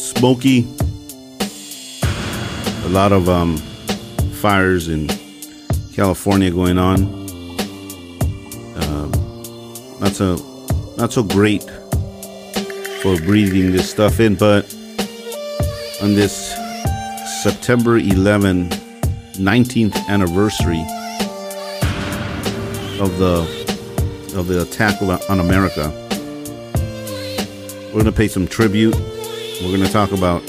smoky. A lot of um, fires in California going on. Um, not so not so great for breathing this stuff in, but on this September 11, 19th anniversary of the of the attack on America, we're to pay some tribute. We're going to talk about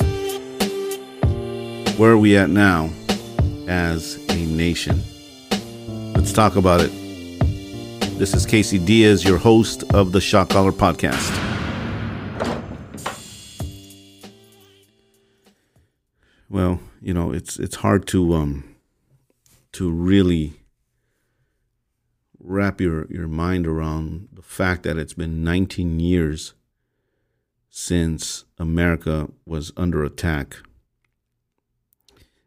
where are we at now as a nation. Let's talk about it. This is Casey Diaz, your host of the Shot Caller Podcast. Well, you know, it's it's hard to um to really wrap your, your mind around the fact that it's been 19 years since America was under attack.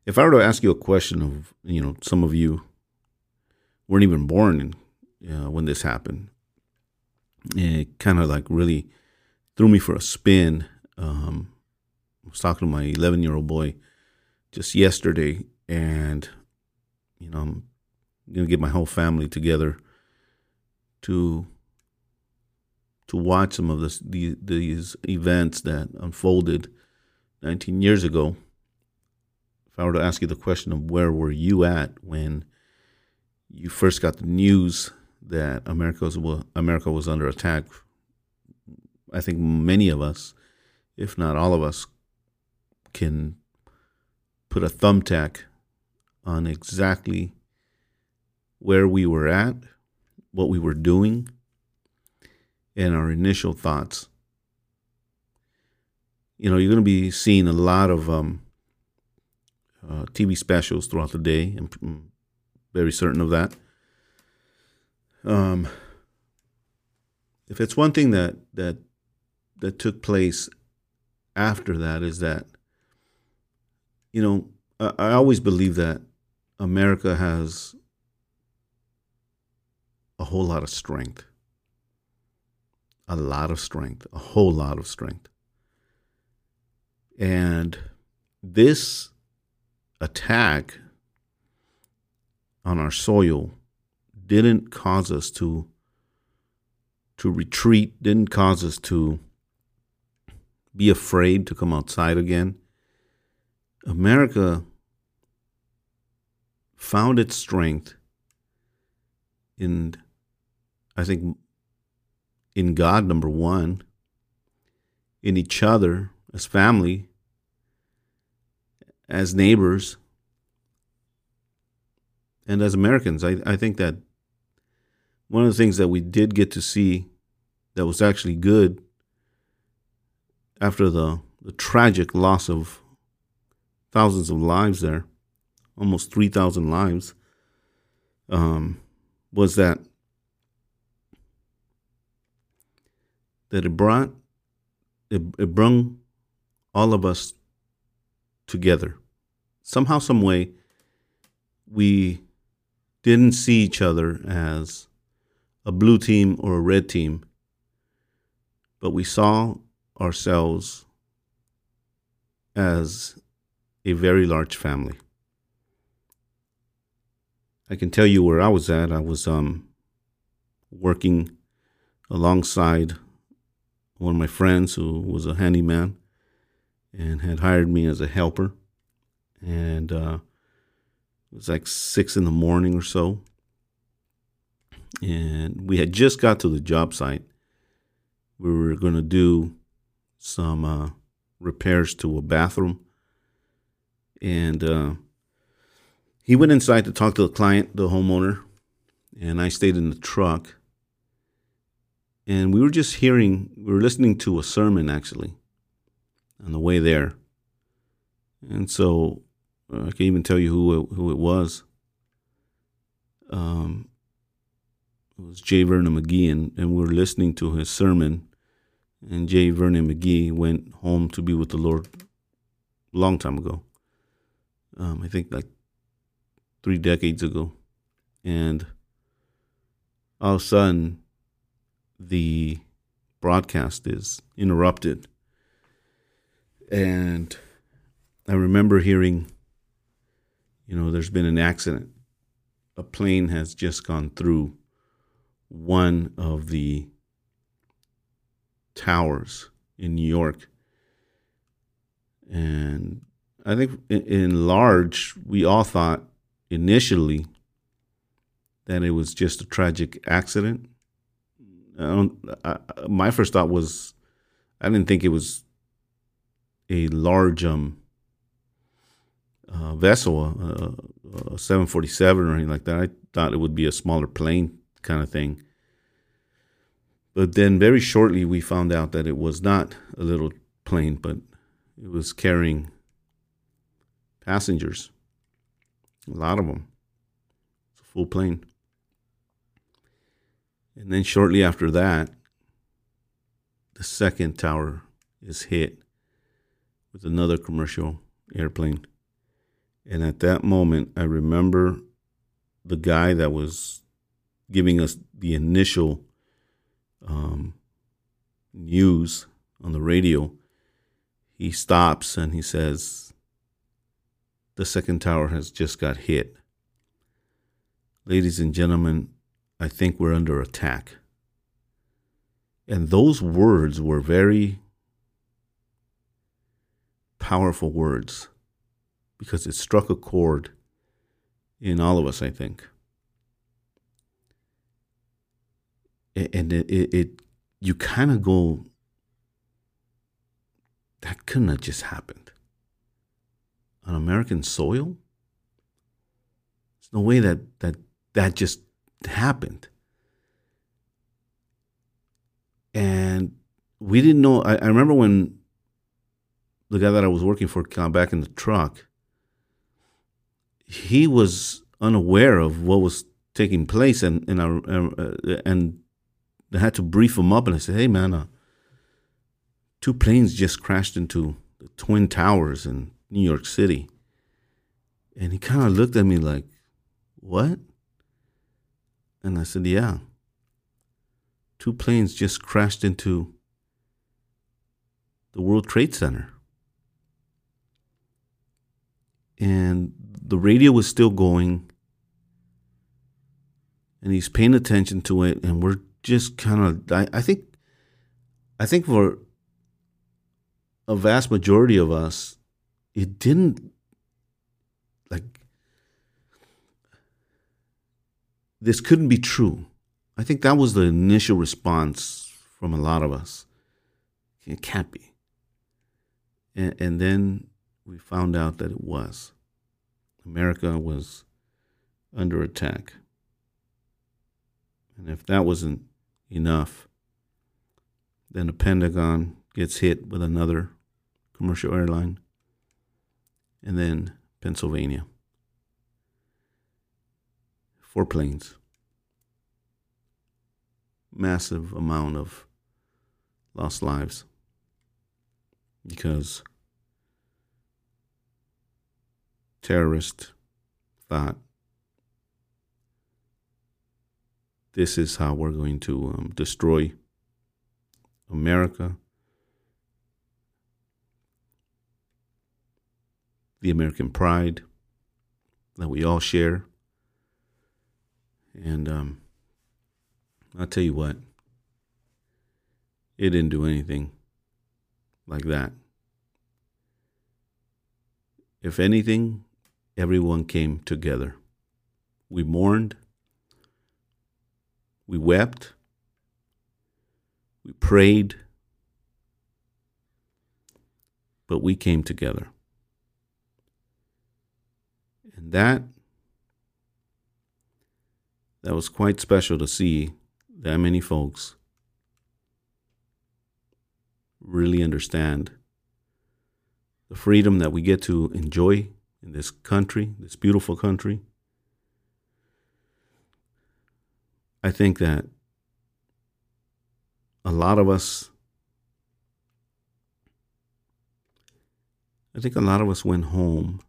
If I were to ask you a question of, you know, some of you weren't even born uh, when this happened, it kind of like really threw me for a spin. Um, I was talking to my 11 year old boy just yesterday, and, you know, I'm going to get my whole family together to to watch some of this, these, these events that unfolded 19 years ago, if I were to ask you the question of where were you at when you first got the news that America was America was under attack, I think many of us, if not all of us, can put a thumbtack on exactly where we were at, what we were doing, and our initial thoughts. You know, you're going to be seeing a lot of um, uh, TV specials throughout the day. I'm very certain of that. Um, if it's one thing that that that took place after that is that you know I, I always believe that America has a whole lot of strength a lot of strength, a whole lot of strength. And this attack on our soil didn't cause us to to retreat, didn't cause us to be afraid to come outside again. America found its strength in I think in God, number one, in each other as family, as neighbors, and as Americans. I, I think that one of the things that we did get to see that was actually good after the, the tragic loss of thousands of lives there, almost 3,000 lives, um, was that that it brought it, it brought all of us together. Somehow, some way, we didn't see each other as a blue team or a red team, but we saw ourselves as a very large family. I can tell you where I was at. I was um, working alongside one of my friends who was a handyman and had hired me as a helper. And uh, it was like six in the morning or so. And we had just got to the job site. We were going to do some uh, repairs to a bathroom. And uh, he went inside to talk to the client, the homeowner, and I stayed in the truck and we were just hearing, we were listening to a sermon actually on the way there. And so uh, I can't even tell you who it, who it was. Um, it was J. Vernon McGee, and, and we were listening to his sermon. And J. Vernon McGee went home to be with the Lord a long time ago. Um, I think like three decades ago. And all of a sudden, the broadcast is interrupted. And I remember hearing, you know, there's been an accident. A plane has just gone through one of the towers in New York. And I think in large, we all thought initially that it was just a tragic accident. I I, my first thought was I didn't think it was a large um, uh, vessel, a, a 747 or anything like that. I thought it would be a smaller plane kind of thing. But then very shortly we found out that it was not a little plane, but it was carrying passengers. A lot of them. It's a full plane. And then shortly after that, the second tower is hit with another commercial airplane. And at that moment, I remember the guy that was giving us the initial um, news on the radio. He stops and he says, The second tower has just got hit. Ladies and gentlemen, I think we're under attack. And those words were very powerful words because it struck a chord in all of us, I think. And it, it, it you kind of go, that couldn't have just happened on American soil. There's no way that that that just happened. And we didn't know. I, I remember when the guy that I was working for came back in the truck, he was unaware of what was taking place, and and I, uh, and I had to brief him up, and I said, "Hey, man, uh, two planes just crashed into the twin towers in New York City," and he kind of looked at me like, "What?" And I said, Yeah. Two planes just crashed into the World Trade Center. And the radio was still going. And he's paying attention to it. And we're just kind of, I, I think, I think for a vast majority of us, it didn't like this couldn't be true. I think that was the initial response from a lot of us. It can't be. And, and then we found out that it was. America was under attack. And if that wasn't enough, then the Pentagon gets hit with another commercial airline, and then Pennsylvania four planes. Massive amount of lost lives because terrorists thought this is how we're going to um, destroy America, the American pride that we all share. And um, I'll tell you what, it didn't do anything like that. If anything, everyone came together. We mourned, we wept, we prayed, but we came together. And that that was quite special to see that many folks really understand the freedom that we get to enjoy in this country, this beautiful country. I think that a lot of us, I think a lot of us went home.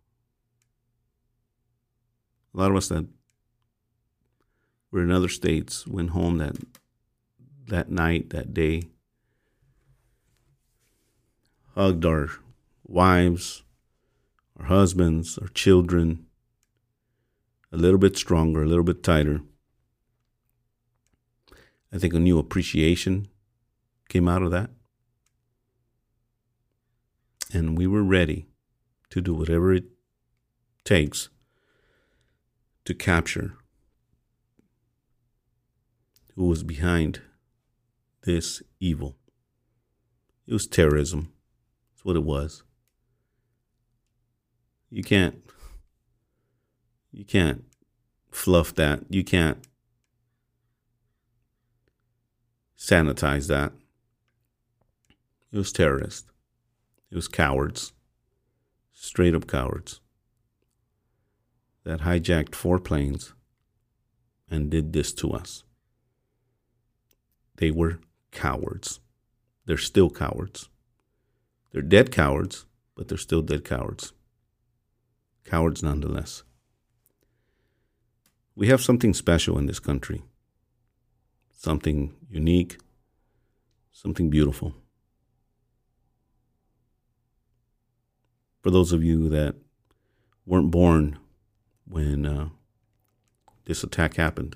A lot of us that were in other states, went home that that night, that day, hugged our wives, our husbands, our children a little bit stronger, a little bit tighter. I think a new appreciation came out of that. And we were ready to do whatever it takes to capture who was behind this evil. It was terrorism. That's what it was. You can't you can't fluff that. You can't sanitize that. It was terrorists. It was cowards. Straight up cowards. That hijacked four planes and did this to us. They were cowards. They're still cowards. They're dead cowards, but they're still dead cowards. Cowards nonetheless. We have something special in this country, something unique, something beautiful. For those of you that weren't born when uh, this attack happened,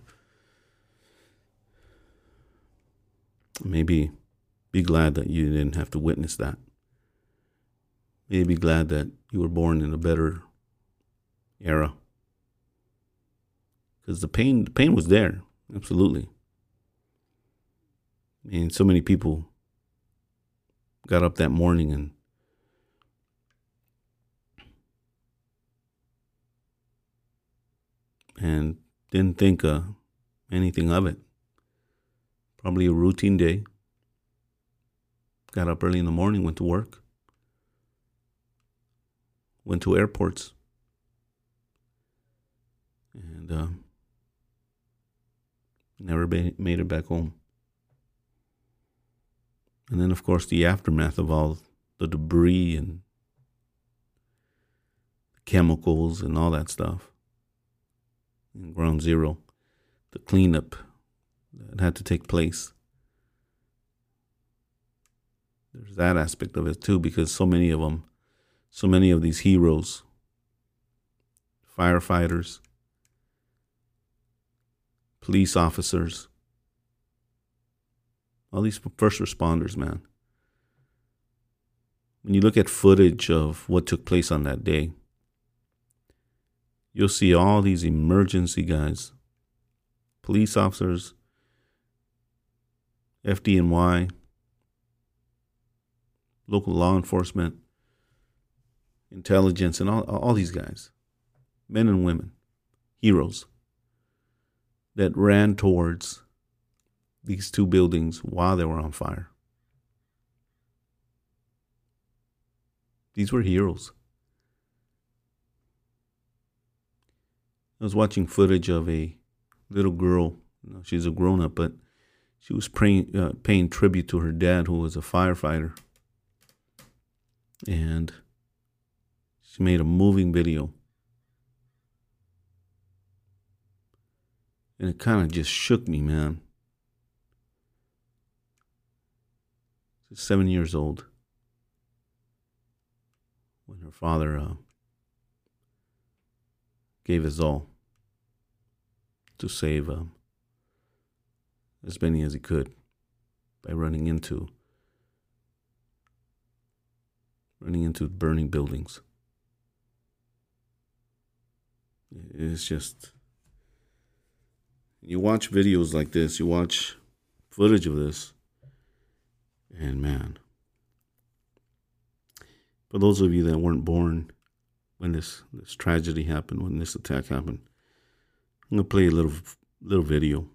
maybe be glad that you didn't have to witness that. Maybe be glad that you were born in a better era. Because the pain the pain was there absolutely. And so many people got up that morning and and didn't think uh, anything of it probably a routine day got up early in the morning went to work went to airports and uh, Never made it back home. And then, of course, the aftermath of all the debris and chemicals and all that stuff. In ground zero, the cleanup that had to take place. There's that aspect of it too, because so many of them, so many of these heroes, firefighters, police officers, all these first responders, man. When you look at footage of what took place on that day, you'll see all these emergency guys, police officers, FDNY, local law enforcement, intelligence, and all, all these guys, men and women, heroes that ran towards these two buildings while they were on fire. These were heroes. I was watching footage of a little girl. she's a grown up, but she was praying, uh, paying tribute to her dad, who was a firefighter. And she made a moving video And it kind of just shook me, man. She's seven years old when her father uh, gave his all to save um, as many as he could by running into running into burning buildings. It's just you watch videos like this, you watch footage of this, and man, for those of you that weren't born when this this tragedy happened, when this attack happened, I'm gonna play a little little video,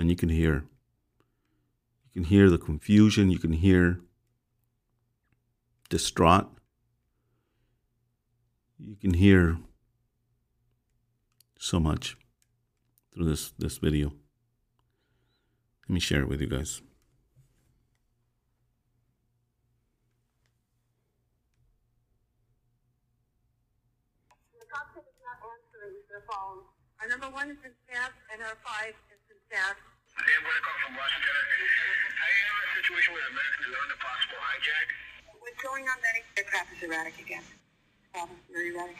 and you can hear you can hear the confusion, you can hear distraught, you can hear so much through this this video. Let me share it with you guys. Number one is in staff, and our five is in staff. Hey, I'm going to call from Washington. I am in a situation with American Learn the Possible Hijack. With going on, Betty? Aircraft is erratic again. Problem, very erratic.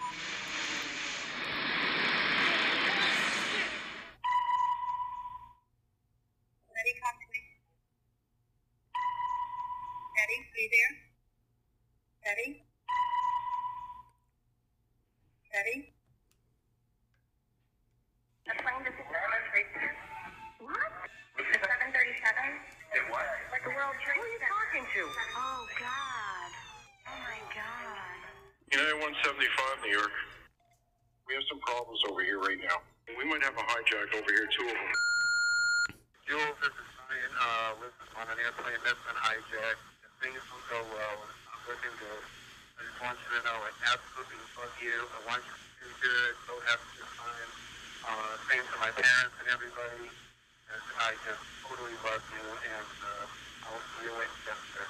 My parents and everybody. And I just totally love you, and uh, I'll see you in Chester.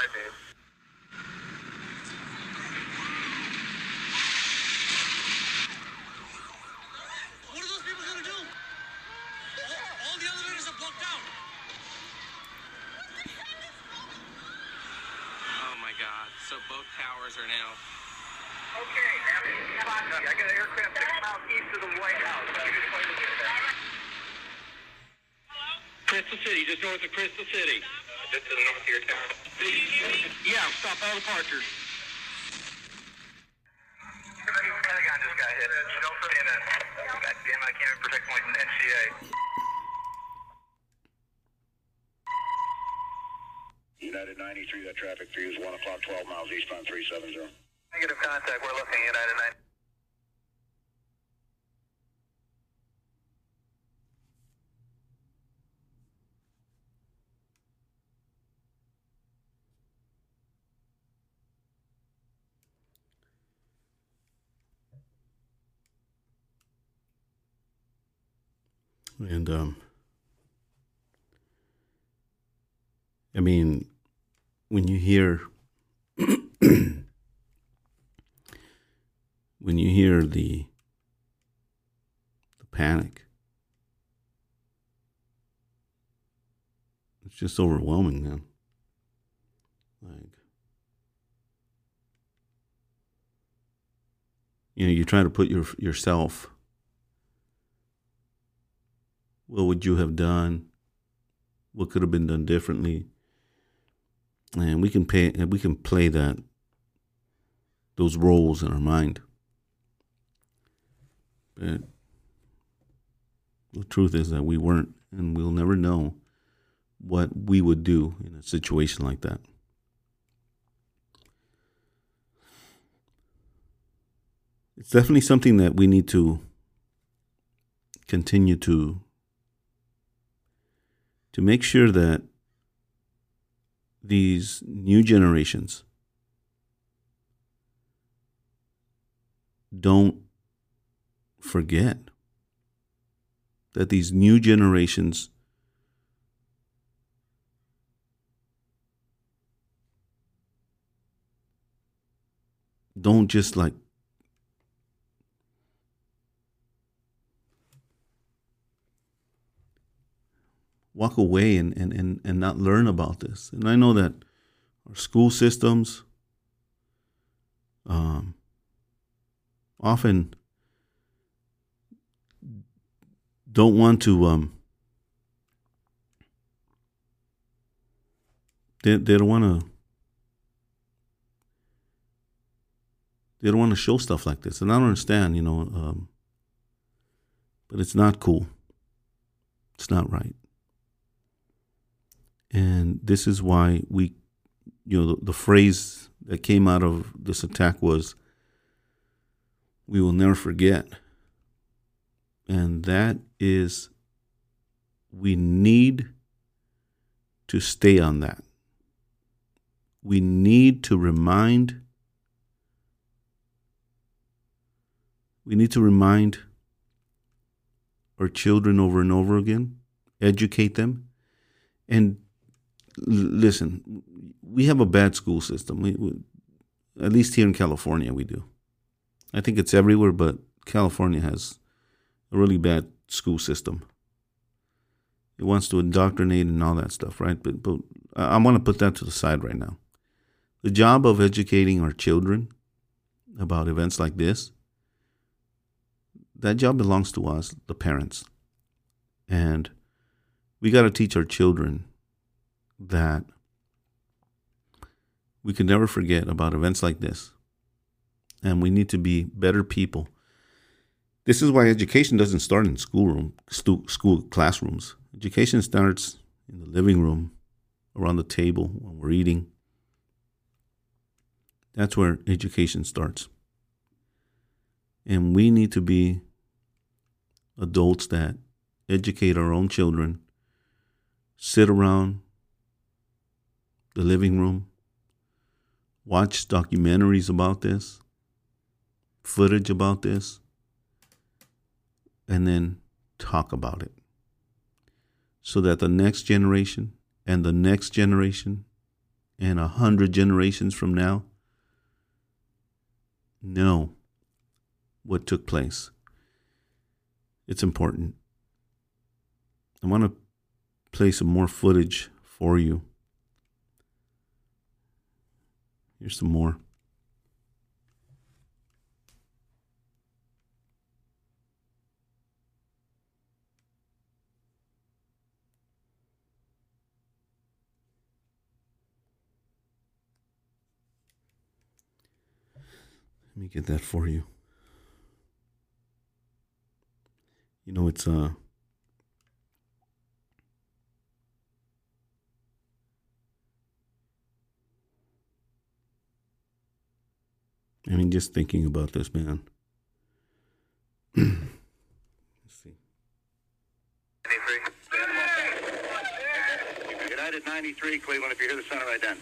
Bye, babe. What are those people gonna do? All, all the elevators are blocked out. Oh my god. So both towers are now. Okay, now I got an aircraft six miles east of the White House. Crystal City, just north of Crystal City. Uh, just to the north of your town. Yeah, stop all departures. Pentagon just got hit. Don't forget that. God damn, I can't even protect my NCA. United 93, that traffic for you is 1 o'clock, 12 miles eastbound 370. Negative contact. We're looking at United 9. And um I mean when you hear when you hear the the panic it's just overwhelming man like you know you try to put your yourself what would you have done? What could have been done differently? And we can pay we can play that those roles in our mind. But the truth is that we weren't and we'll never know what we would do in a situation like that. It's definitely something that we need to continue to to make sure that these new generations don't forget that these new generations don't just like walk away and, and, and, and not learn about this. And I know that our school systems um, often don't want to um, they, they don't want to they don't want to show stuff like this. And i don't understand you know um, but it's not cool. It's not right. And this is why we you know the, the phrase that came out of this attack was we will never forget and that is we need to stay on that. We need to remind we need to remind our children over and over again educate them. And listen we have a bad school system. We, we, at least here in california we do. I think it's everywhere but california has a really bad school system it wants to indoctrinate and all that stuff right but but i, I want to put that to the side right now the job of educating our children about events like this, that job belongs to us, the parents. And we got to teach our children that we can never forget about events like this. And we need to be better people. This is why education doesn't start in schoolroom, stu- school classrooms. Education starts in the living room, around the table when we're eating. That's where education starts. And we need to be adults that educate our own children, sit around the living room, watch documentaries about this, footage about this, and then talk about it so that the next generation and the next generation and a hundred generations from now know what took place. It's important. I want to play some more footage for you. Here's some more. Me get that for you. You know, it's uh I mean, just thinking about this, man. Let's see. United 93, Cleveland, if you hear the center right then.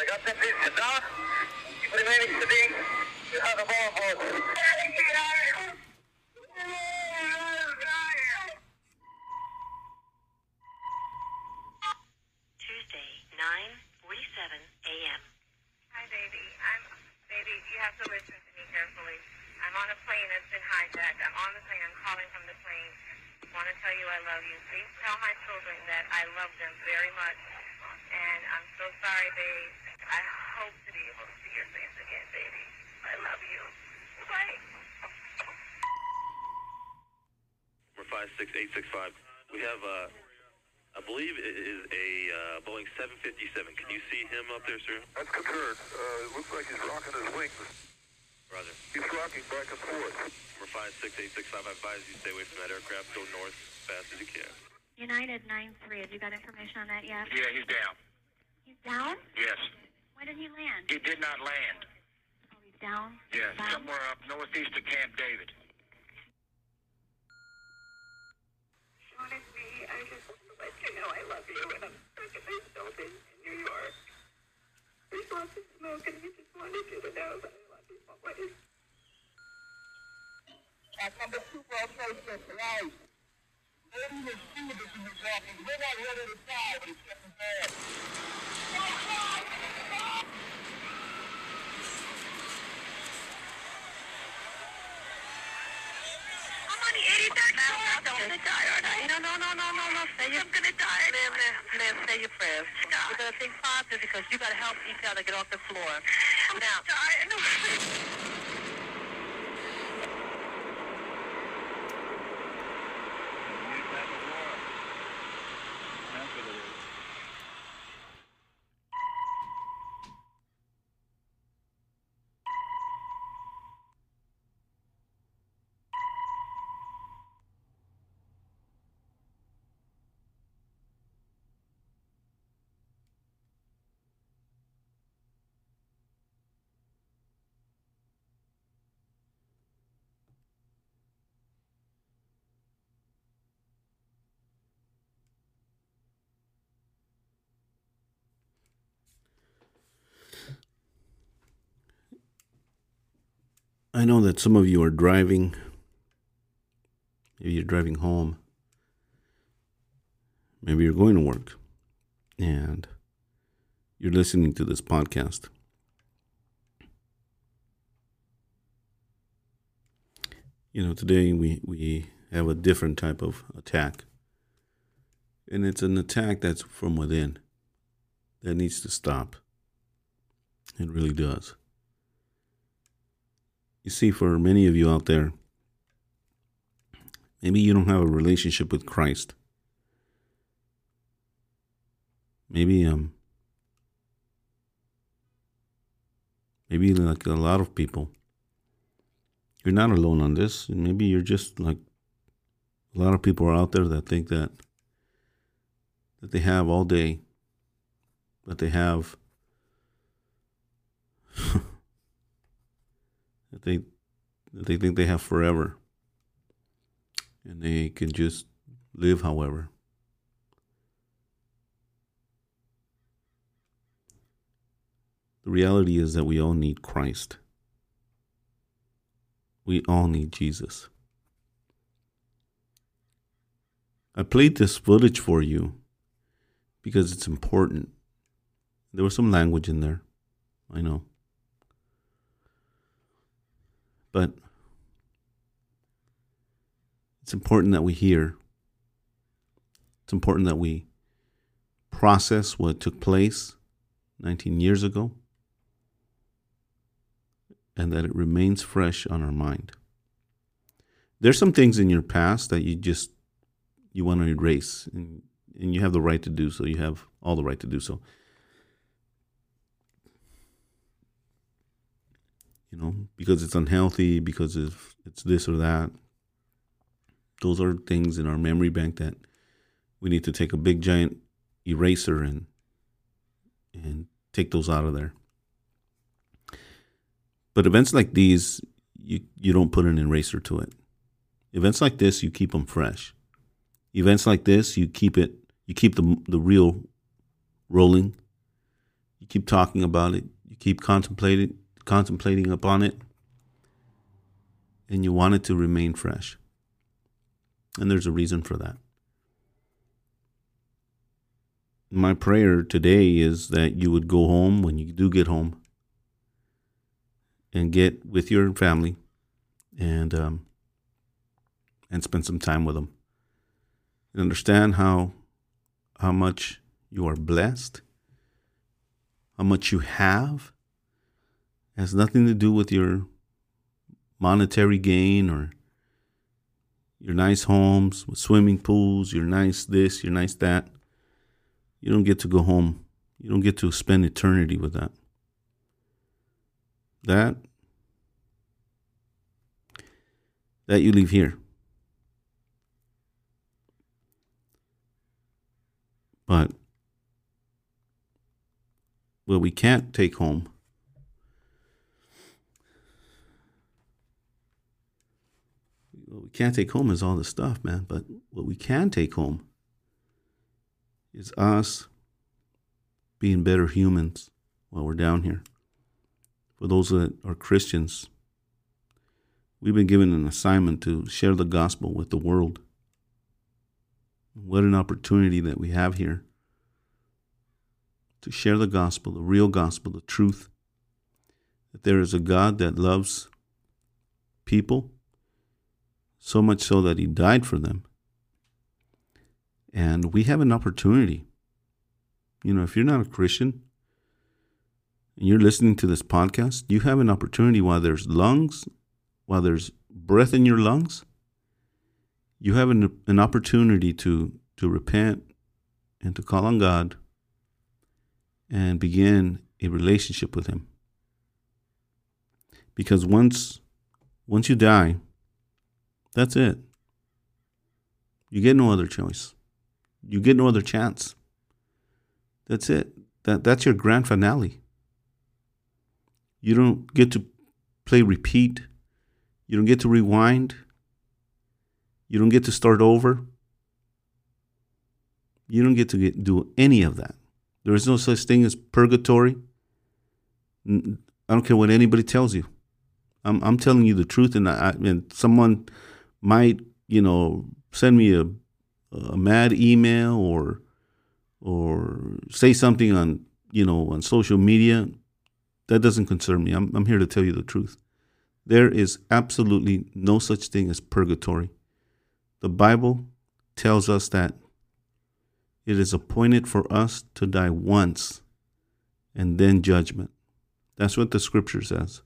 I got that piece down. You remaining to be. You have the ball, boys. Tuesday, 9:47 a.m. Hi, baby. I'm, baby, you have to listen to me carefully. I'm on a plane that's been hijacked. I'm on the plane. I'm calling from the plane. I want to tell you I love you. Please tell my children that I love them very much. And I'm so sorry, babe. I hope to be able to see your face again, baby. I love you. Bye. We're 56865. We have, uh, I believe it is a uh, Boeing 757. Can you see him up there, sir? That's confirmed. Uh, it looks like he's rocking his wings. Roger. He's rocking back and forth. We're 56865. I advise you stay away from that aircraft. Go north as fast as you can. United 9-3, have you got information on that yet? Yeah, he's down. He's down? Yes. Why didn't he land? He did not land. Oh, he's down? Yes, Down? somewhere up northeast of Camp David. Honestly, I just want to let you know I love you, and I'm stuck in this building in New York. There's lots of smoke, and I just wanted you to know that I love you always. At number two In the. We're not ready to die, but it's. I'm on the 83rd floor. I'm gonna die, aren't I? No, no, no, no, no, no. Say I'm gonna die. Liv, Liv, Liv, say your prayers. We're to think positive because you got to help each other get off the floor. I'm Now, dying. I know that some of you are driving. Maybe you're driving home. Maybe you're going to work. And you're listening to this podcast. You know, today we, we have a different type of attack. And it's an attack that's from within that needs to stop. It really does. You see, for many of you out there, maybe you don't have a relationship with Christ. Maybe um maybe like a lot of people you're not alone on this. Maybe you're just like a lot of people are out there that think that that they have all day, that they have that they that they think they have forever, and they can just live however. The reality is that we all need Christ. We all need Jesus. I played this footage for you because it's important. There was some language in there. I know. But it's important that we hear. It's important that we process what took place 19 years ago and that it remains fresh on our mind. There's some things in your past that you just you want to erase and, and you have the right to do so. You have all the right to do so. You know, because it's unhealthy, because if it's this or that. Those are things in our memory bank that we need to take a big giant eraser and and take those out of there. But events like these, you, you don't put an eraser to it. Events like this, you keep them fresh. Events like this, you keep it, you keep the, the real rolling. You keep talking about it. You keep contemplating, contemplating upon it. And you want it to remain fresh. And there's a reason for that. My prayer today is that you would go home when you do get home and get with your family and um, and spend some time with them and understand how how much you are blessed how much you have it has nothing to do with your monetary gain or your nice homes with swimming pools your nice this your nice that. You don't get to go home. You don't get to spend eternity with that. That that you leave here. But what we can't take home what we can't take home is all the stuff, man. But what we can take home is us being better humans while we're down here for those that are Christians, we've been given an assignment to share the gospel with the world. What an opportunity that we have here to share the gospel, the real gospel, the truth that there is a God that loves people so much so that he died for them. And we have an opportunity. You know, if you're not a Christian, and you're listening to this podcast, you have an opportunity while there's lungs, while there's breath in your lungs, you have an, an opportunity to, to repent and to call on God and begin a relationship with Him. Because once, once you die, that's it. You get no other choice. You get no other chance. That's it. That, that's your grand finale. You don't get to play repeat. You don't get to rewind. You don't get to start over. You don't get to get, do any of that. There is no such thing as purgatory. I don't care what anybody tells you. I'm, I'm telling you the truth, and, I, and someone might, you know, send me a, a mad email or or say something on, you know, on social media that doesn't concern me. I'm, I'm here to tell you the truth. There is absolutely no such thing as purgatory. The Bible tells us that it is appointed for us to die once and then judgment. That's what the scripture says.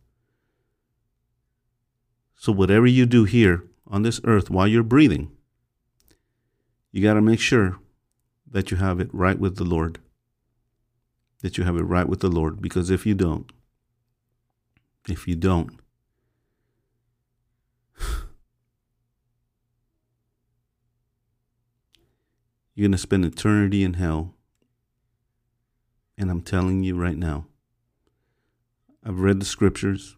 So, whatever you do here on this earth while you're breathing, you got to make sure that you have it right with the Lord. That you have it right with the Lord. Because if you don't, if you don't, you're going to spend eternity in hell. And I'm telling you right now, I've read the scriptures,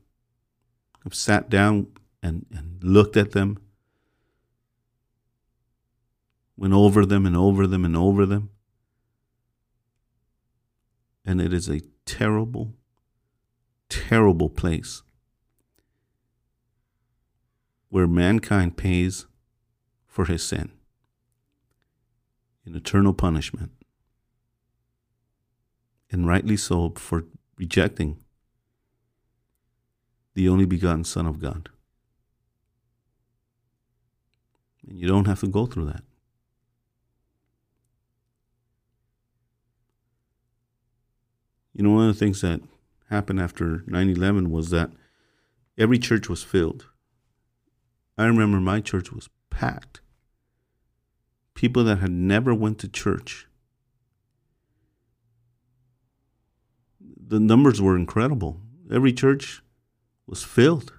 I've sat down and, and looked at them, went over them and over them and over them. And it is a terrible, terrible place where mankind pays for his sin in eternal punishment. And rightly so for rejecting the only begotten Son of God. And you don't have to go through that. You know, one of the things that happened after 9 11 was that every church was filled. I remember my church was packed. People that had never went to church. The numbers were incredible. Every church was filled.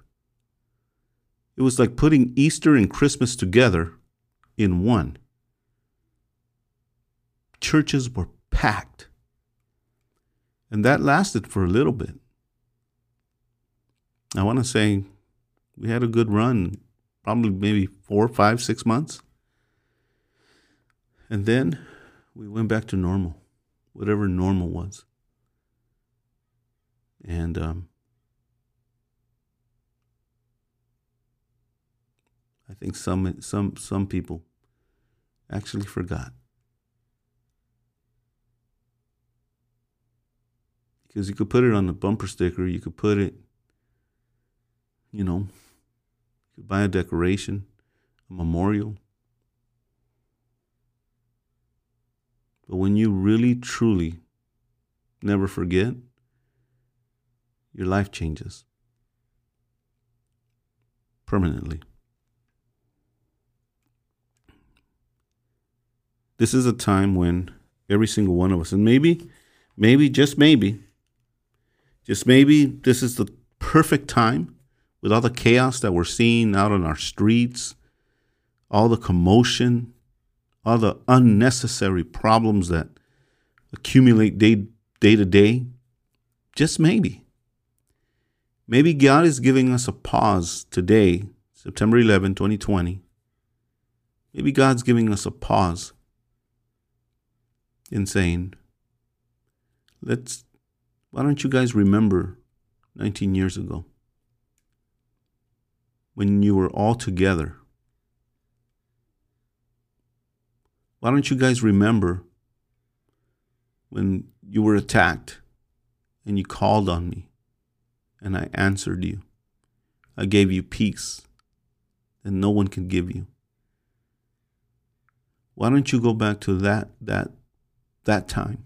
It was like putting Easter and Christmas together in one. Churches were packed. And that lasted for a little bit. I want to say we had a good run, probably maybe four, five, six months. And then we went back to normal, whatever normal was. And um, I think some some some people actually forgot. Because you could put it on the bumper sticker, you could put it, you know, you could buy a decoration, a memorial. But when you really, truly never forget, your life changes permanently. This is a time when every single one of us, and maybe, maybe, just maybe, just maybe this is the perfect time with all the chaos that we're seeing out on our streets, all the commotion, all the unnecessary problems that accumulate day, day to day. Just maybe. Maybe God is giving us a pause today, September 11, 2020. Maybe God's giving us a pause in saying, let's, why don't you guys remember 19 years ago when you were all together? Why don't you guys remember when you were attacked and you called on me and I answered you? I gave you peace that no one can give you. Why don't you go back to that that that time.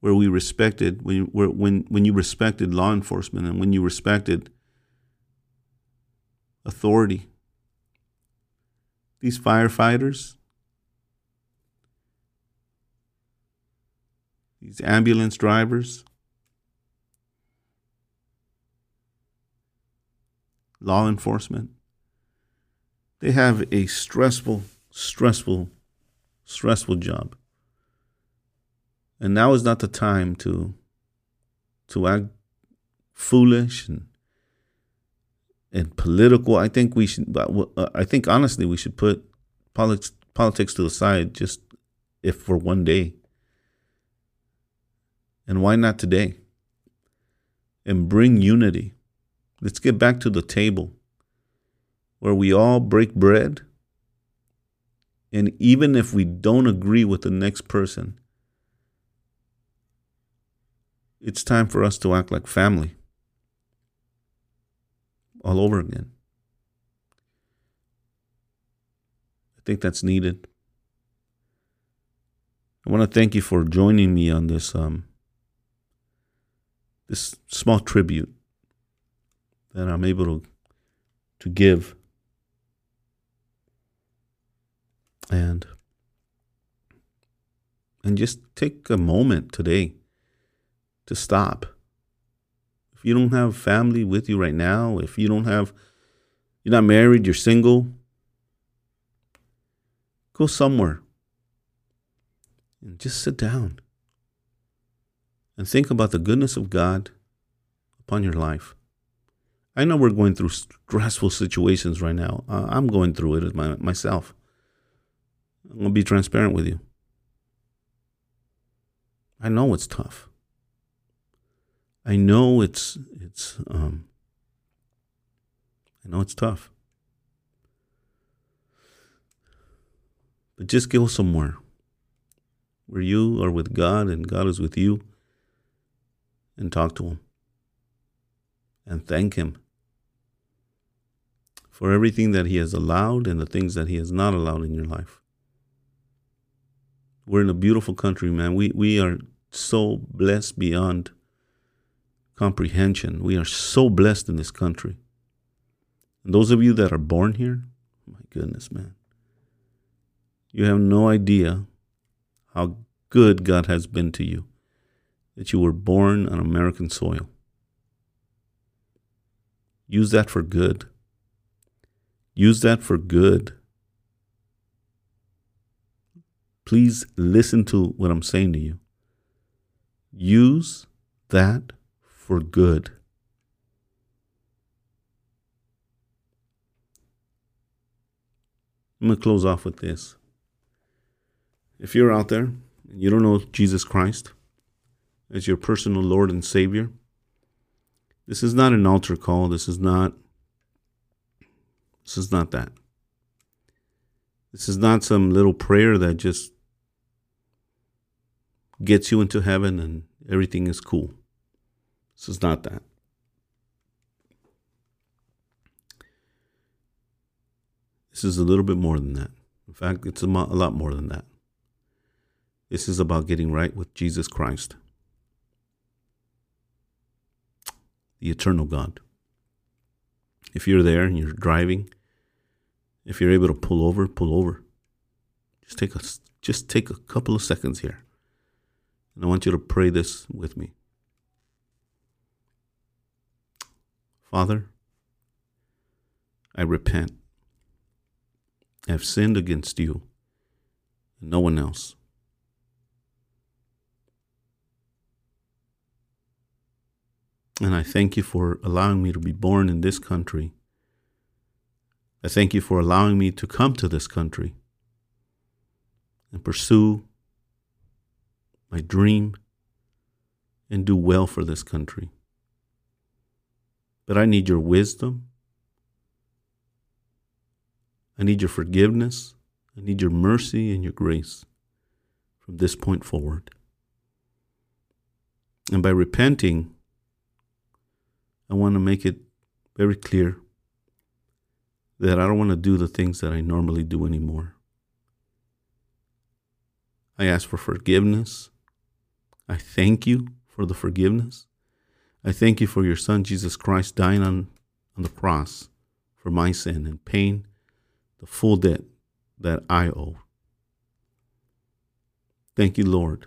Where we respected when where, when when you respected law enforcement and when you respected authority. These firefighters these ambulance drivers law enforcement they have a stressful stressful stressful job. And now is not the time to to act foolish and and political. I think we should. Uh, I think honestly, we should put politics politics to the side just if for one day. And why not today? And bring unity. Let's get back to the table where we all break bread and even if we don't agree with the next person, it's time for us to act like family all over again. I think that's needed. I want to thank you for joining me on this um, this small tribute that I'm able to to give. And and just take a moment today to stop. If you don't have family with you right now, if you don't have you're not married, you're single, go somewhere and just sit down and think about the goodness of God upon your life. I know we're going through stressful situations right now. Uh, I'm going through it my, myself. I'm to be transparent with you. I know it's tough. I know it's it's um I know it's tough. But just go somewhere where you are with God and God is with you and talk to Him and thank Him for everything that He has allowed and the things that He has not allowed in your life. We're in a beautiful country, man. We, we are so blessed beyond comprehension. We are so blessed in this country. And those of you that are born here, my goodness, man, you have no idea how good God has been to you that you were born on American soil. Use that for good. Use that for good. Please listen to what I'm saying to you. Use that for good. I'm going to close off with this. If you're out there and you don't know Jesus Christ as your personal Lord and Savior, this is not an altar call. This is not this is not that. This is not some little prayer that just gets you into heaven and everything is cool. This is not that. This is a little bit more than that. In fact, it's a, a lot more than that. This is about getting right with Jesus Christ, the eternal God. If you're there and you're driving, if you're able to pull over, pull over. Just take a just take a couple of seconds here. And I want you to pray this with me. Father, I repent. I have sinned against you and no one else. And I thank you for allowing me to be born in this country. I thank you for allowing me to come to this country and pursue my dream and do well for this country. But I need your wisdom. I need your forgiveness. I need your mercy and your grace from this point forward. And by repenting, I want to make it very clear that I don't want to do the things that I normally do anymore. I ask for forgiveness. I thank you for the forgiveness. I thank you for your Son, Jesus Christ, dying on, on the cross for my sin and paying the full debt that I owe. Thank you, Lord.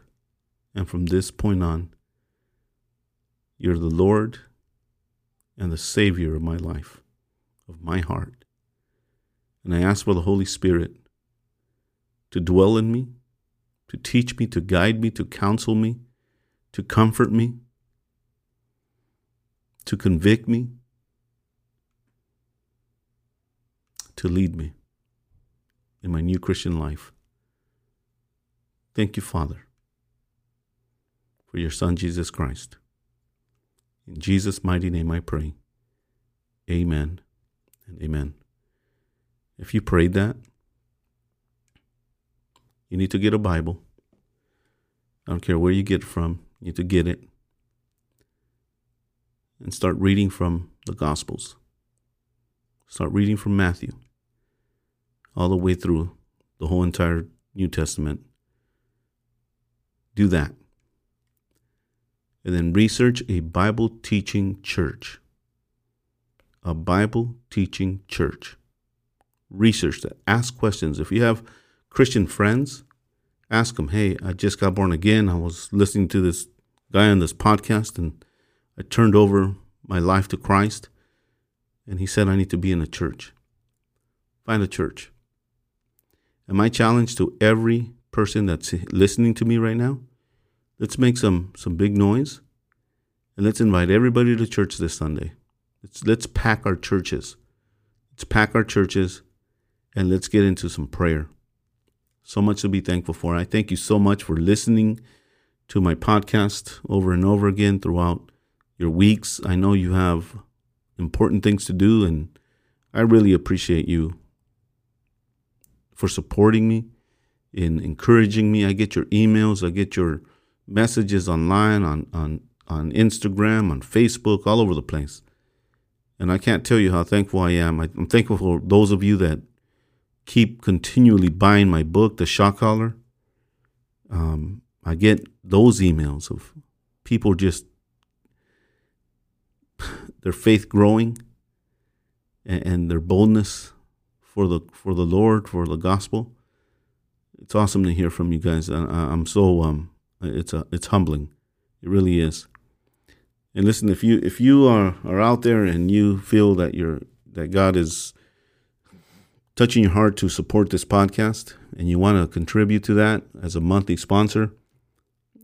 And from this point on, you're the Lord and the Savior of my life, of my heart. And I ask for the Holy Spirit to dwell in me, to teach me, to guide me, to counsel me, to comfort me, to convict me, to lead me in my new Christian life. Thank you, Father, for your Son, Jesus Christ. In Jesus' mighty name I pray. Amen and amen. If you prayed that, you need to get a Bible. I don't care where you get it from, you need to get it and start reading from the Gospels. Start reading from Matthew all the way through the whole entire New Testament. Do that. and then research a Bible teaching church. A Bible teaching church. Research that. Ask questions. If you have Christian friends, ask them, hey, I just got born again. I was listening to this guy on this podcast and I turned over my life to Christ. And he said, I need to be in a church. Find a church. And my challenge to every person that's listening to me right now, let's make some, some big noise and let's invite everybody to church this Sunday. Let's, let's pack our churches. Let's pack our churches and let's get into some prayer. So much to be thankful for. I thank you so much for listening to my podcast over and over again throughout your weeks. I know you have important things to do, and I really appreciate you for supporting me, in encouraging me. I get your emails, I get your messages online, on, on, on Instagram, on Facebook, all over the place. And I can't tell you how thankful I am. I, I'm thankful for those of you that keep continually buying my book, The Shot Caller. Um, I get those emails of people just their faith growing and, and their boldness for the for the Lord for the gospel. It's awesome to hear from you guys. I, I'm so um, it's a it's humbling. It really is. And listen, if you if you are are out there and you feel that you're that God is touching your heart to support this podcast and you want to contribute to that as a monthly sponsor,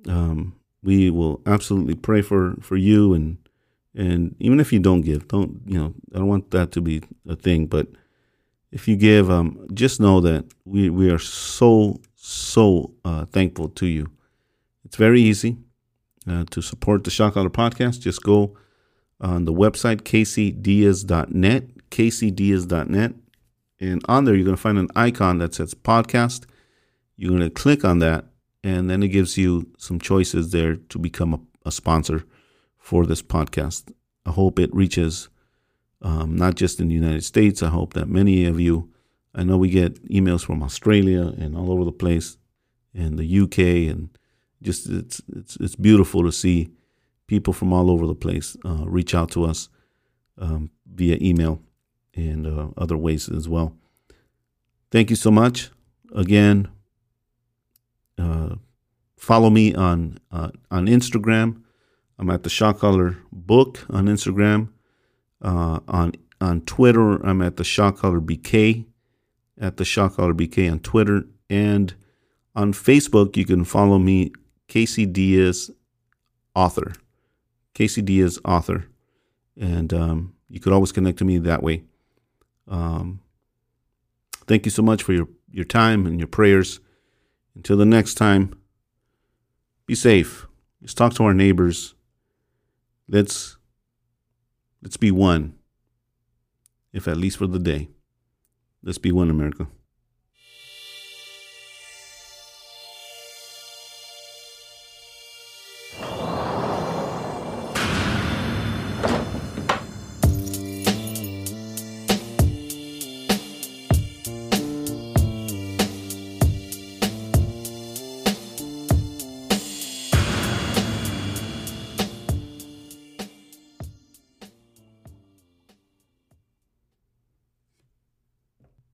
um, we will absolutely pray for for you and and even if you don't give, don't you know? I don't want that to be a thing, but if you give, um, just know that we we are so so uh, thankful to you. It's very easy uh, to support the Shot Caller podcast. Just go on the website kcdiaz.net, kcdiaz.net, and on there you're going to find an icon that says podcast. You're going to click on that, and then it gives you some choices there to become a, a sponsor for this podcast. I hope it reaches um, not just in the United States. I hope that many of you, I know we get emails from Australia and all over the place, and the UK, and just it's it's it's beautiful to see people from all over the place uh, reach out to us um, via email and uh, other ways as well. Thank you so much again. Uh, follow me on uh, on Instagram I'm at the Shot Caller Book on Instagram. Uh, on on Twitter, I'm at the Shot Caller BK. At the Shot Caller BK on Twitter and on Facebook, you can follow me, Casey Diaz, author. Casey Diaz, author, and um, you could always connect to me that way. Um, thank you so much for your your time and your prayers. Until the next time, be safe. Let's talk to our neighbors Let's let's be one. If at least for the day. Let's be one, America.